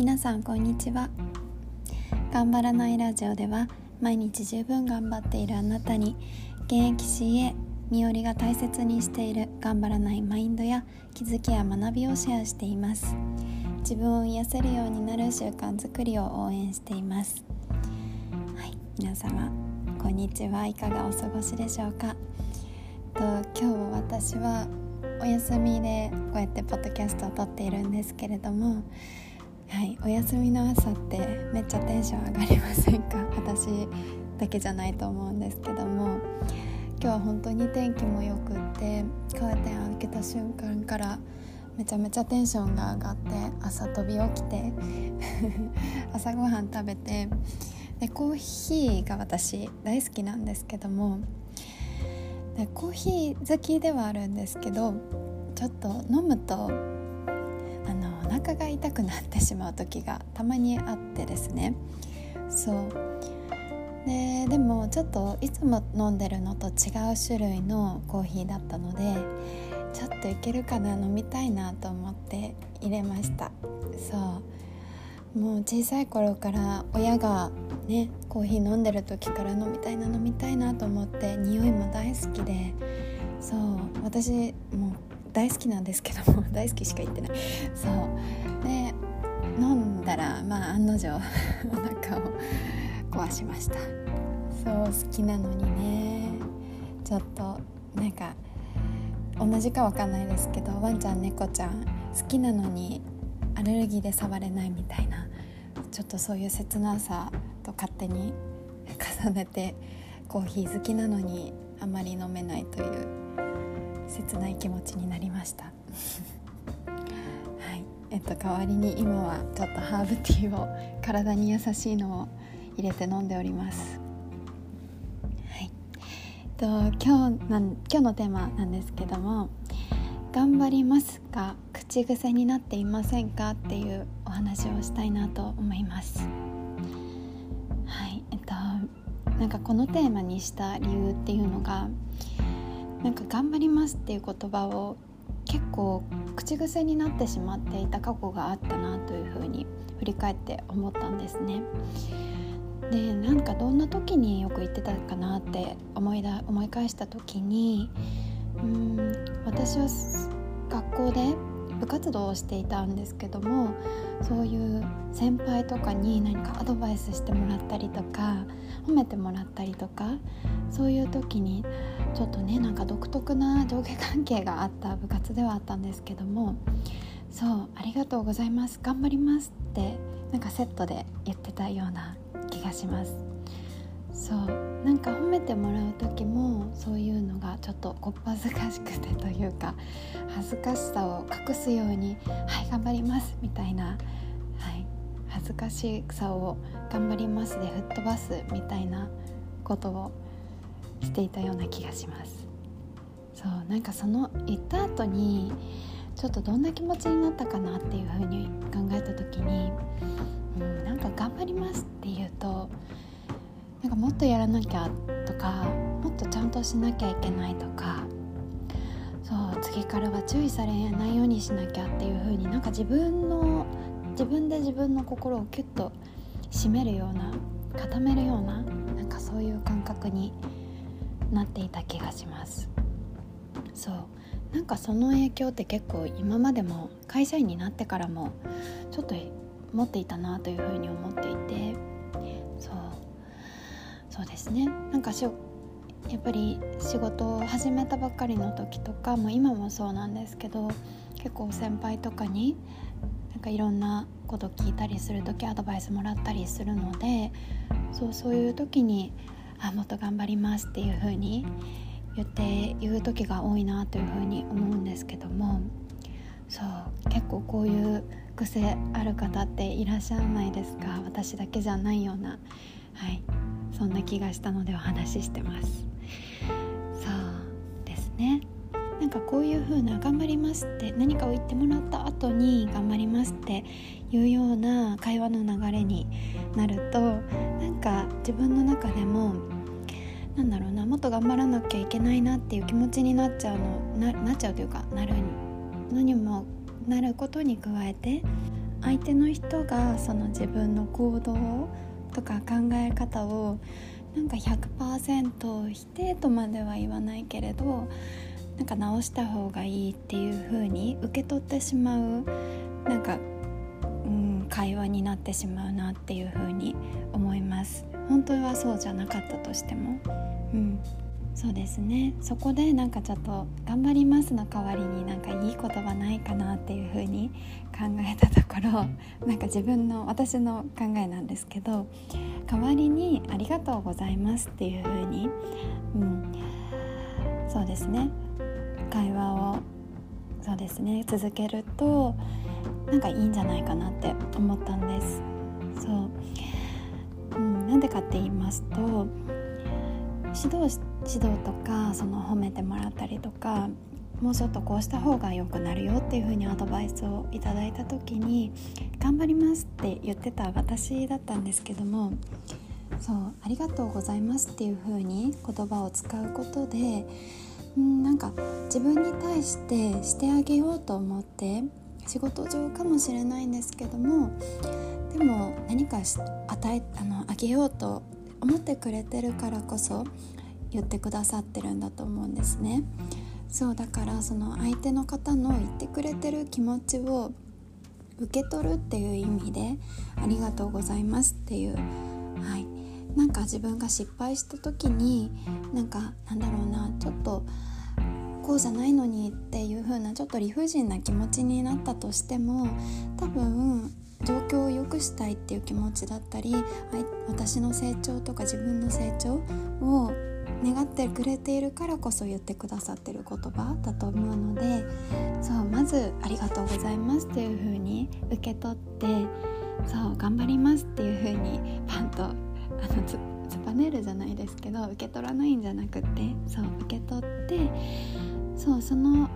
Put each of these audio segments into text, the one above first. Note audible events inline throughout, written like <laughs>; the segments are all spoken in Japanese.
皆さんこんにちは。頑張らないラジオでは毎日十分頑張っているあなたに現役 CA みおりが大切にしている頑張らないマインドや気づきや学びをシェアしています。自分を癒せるようになる習慣づくりを応援しています。はい皆様こんにちは。いかがお過ごしでしょうか？と今日は私はお休みでこうやってポッドキャストを撮っているんですけれどもはいお休みの朝ってめっちゃテンション上がりませんか？<laughs> 私だけじゃないと思うんですけども。今日は本当に天気もよくってカーテン開けた瞬間からめちゃめちゃテンションが上がって朝飛び起きて <laughs> 朝ごはん食べてでコーヒーが私大好きなんですけどもでコーヒー好きではあるんですけどちょっと飲むと腹が痛くなってしまう時がたまにあってですね。そう。ででもちょっといつも飲んでるのと違う種類のコーヒーだったのでちょっといけるかな飲みたいなと思って入れました。そう。もう小さい頃から親がねコーヒー飲んでる時から飲みたいな飲みたいなと思って匂いも大好きで。そう。私もう大好きなんですけども <laughs> 大好きしか言ってない。そう。で飲んだらまあ案の定お腹を壊しました。そう好きなのにね。ちょっとなんか同じかわかんないですけどワンちゃん猫ちゃん好きなのにアレルギーで触れないみたいなちょっとそういう切なさと勝手に重ねてコーヒー好きなのにあまり飲めないという切ない気持ちになりました。はい。えっと代わりに今はちょっとハーブティーを体に優しいのを入れて飲んでおります。はい。と今日なん今日のテーマなんですけども「頑張りますか？口癖になっていませんか?」っていうお話をしたいなと思います。はい。えっとなんかこのテーマにした理由っていうのがなんか頑張りますっていう言葉を結構口癖になってしまっていた過去があったなというふうに振り返って思ったんですね。でなんかどんな時によく言ってたかなって思いだ思い返した時にうん私は学校で部活動をしていたんですけどもそういう先輩とかに何かアドバイスしてもらったりとか褒めてもらったりとかそういう時にちょっとねなんか独特な上下関係があった部活ではあったんですけどもそう「ありがとうございます頑張ります」ってなんかセットで言ってたような気がします。そう。なんか褒めてもらう時もそういうのがちょっとこっぱずかしくてというか恥ずかしさを隠すように「はい頑張ります」みたいな、はい、恥ずかしさを「頑張ります」で吹っ飛ばすみたいなことをしていたような気がします。そうなんかその言った後にちょっとどんな気持ちになったかなっていうふうに考えた時に、うん、なんか「頑張ります」って言うとなんかもっとやらなきゃとかもっとちゃんとしなきゃいけないとかそう次からは注意されないようにしなきゃっていう風になんか自分の自分で自分の心をキュッと締めるような固めるようななんかそういう感覚になっていた気がします。そう。なんかその影響って結構今までも会社員になってからもちょっと持っていたなというふうに思っていてそうですね。なんかしょやっぱり仕事を始めたばっかりの時とか、ま今もそうなんですけど結構先輩とかになんかいろんなこと聞いたりする時アドバイスもらったりするのでそうそういう時にあもっと頑張りますっていう風に言って言う時が多いなという風に思うんですけどもそう結構こういう癖ある方っていらっしゃらないですか？私だけじゃないような。はい。そんな気がしたのでお話ししてます。そうですね。なんかこういう風な頑張りますって何かを言ってもらった後に頑張りますっていうような会話の流れになるとなんか自分の中でもなんだろうなもっと頑張らなきゃいけないなっていう気持ちになっちゃうのなっちゃうというかなるのにもなることに加えて相手の人がその自分の行動をとか考え方をなんか100%否定とまでは言わないけれどなんか直した方がいいっていう風に受け取ってしまうなんか、うん、会話になってしまうなっていう風に思います。本当はそうじゃなかったとしても、うん、そうですね。そこでなんかちょっと「頑張ります」の代わりになんかいい言葉ないかなっていう風に考えたところなんか自分の私の考えなんですけど代わりに「ありがとうございます」っていう風に、うん、そうですね。会話をそうですね。続けるとなんかいいんじゃないかなって思ったんです。そう、うん、なんでかって言いますと指導指導とかその褒めてもらったりとかもうちょっとこうした方が良くなるよっていう風にアドバイスをいただいた時に「頑張ります」って言ってた私だったんですけどもそう「ありがとうございます」っていう風に言葉を使うことでうんなんか自分に対してしてあげようと思って仕事上かもしれないんですけどもでも何か与えあのあげようと思ってくれてるからこそ言ってくださってるんだと思うんですね。そうだからその相手の方の言ってくれてる気持ちを受け取るっていう意味でありがとうございますっていうはい。なんか自分が失敗した時になんかなんだろうなちょっとこうじゃないのにっていう風なちょっと理不尽な気持ちになったとしても多分状況を良くしたいっていう気持ちだったり私の成長とか自分の成長を願ってくれているからこそ言ってくださってる言葉だと思うのでそうまず「ありがとうございます」っていう風に受け取ってそう頑張りますっていう風にパンとあのつ突っぱねるじゃないですけど受け取らないんじゃなくてそう受け取ってそうその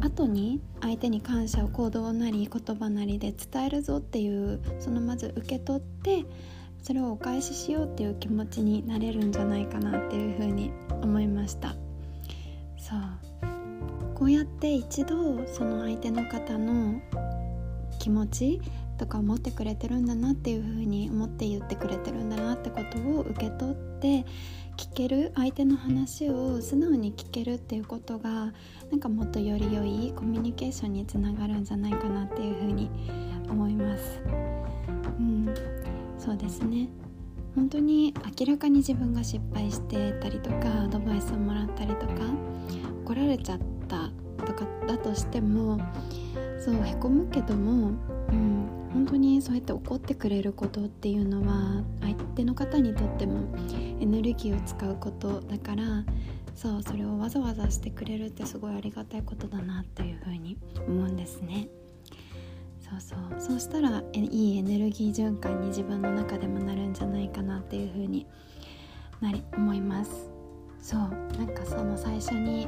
後に相手に感謝を行動なり言葉なりで伝えるぞっていうそのまず受け取ってそれをお返ししようっていう気持ちになれるんじゃないかなっていうふうに思いました。そう。こうやって一度その相手の方の気持ちとか思ってくれてるんだなっていう風に思って言ってくれてるんだなってことを受け取って聞ける相手の話を素直に聞けるっていうことがなんかもっとより良いコミュニケーションにつながるんじゃないかなっていう風に思います。うん、そうですね。本当に明らかに自分が失敗してたりとかアドバイスをもらったりとか怒られちゃったとかだとしてもそうへこむけども、うん、本当にそうやって怒ってくれることっていうのは相手の方にとってもエネルギーを使うことだからそうそれをわざわざしてくれるってすごいありがたいことだなっていうふうに思うんですね。そうそうそうしたらいいエネルギー循環に自分の中でもなるんじゃないかなっていうふうになり思いますそうなんかその最初に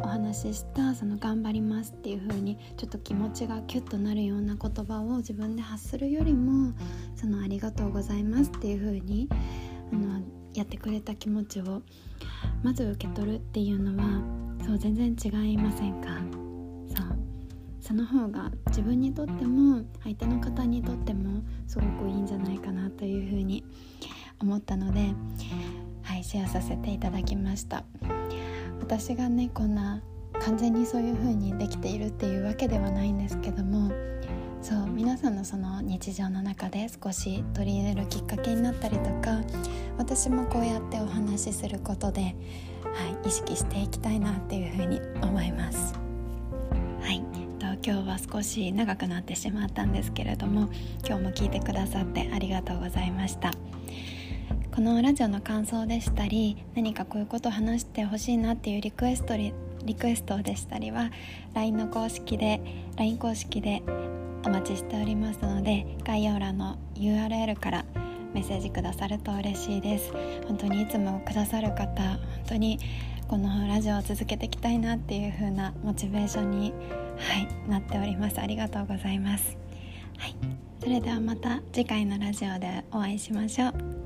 お話ししたその頑張りますっていう風にちょっと気持ちがキュッとなるような言葉を自分で発するよりもそのありがとうございますっていう風にあのやってくれた気持ちをまず受け取るっていうのはそう全然違いませんか？そう。その方が自分にとっても相手の方にとってもすごくいいんじゃないかなというふうに思ったのではいシェアさせていただきました。私がねこんな完全にそういう風にできているっていうわけではないんですけどもそう皆さんのその日常の中で少し取り入れるきっかけになったりとか私もこうやってお話しすることで、はい、意識していきたいなっていうふうに思います。はい今日は少し長くなってしまったんですけれども今日も聞いてくださってありがとうございましたこのラジオの感想でしたり何かこういうことを話してほしいなっていうリクエストリクエストでしたりは LINE の公式で LINE 公式でお待ちしておりますので概要欄の URL からメッセージくださると嬉しいです。本当にいつもくださる方本当にこのラジオを続けていきたいなっていう風なモチベーションにはいなっております。ありがとうございます。はい。それではまた次回のラジオでお会いしましょう。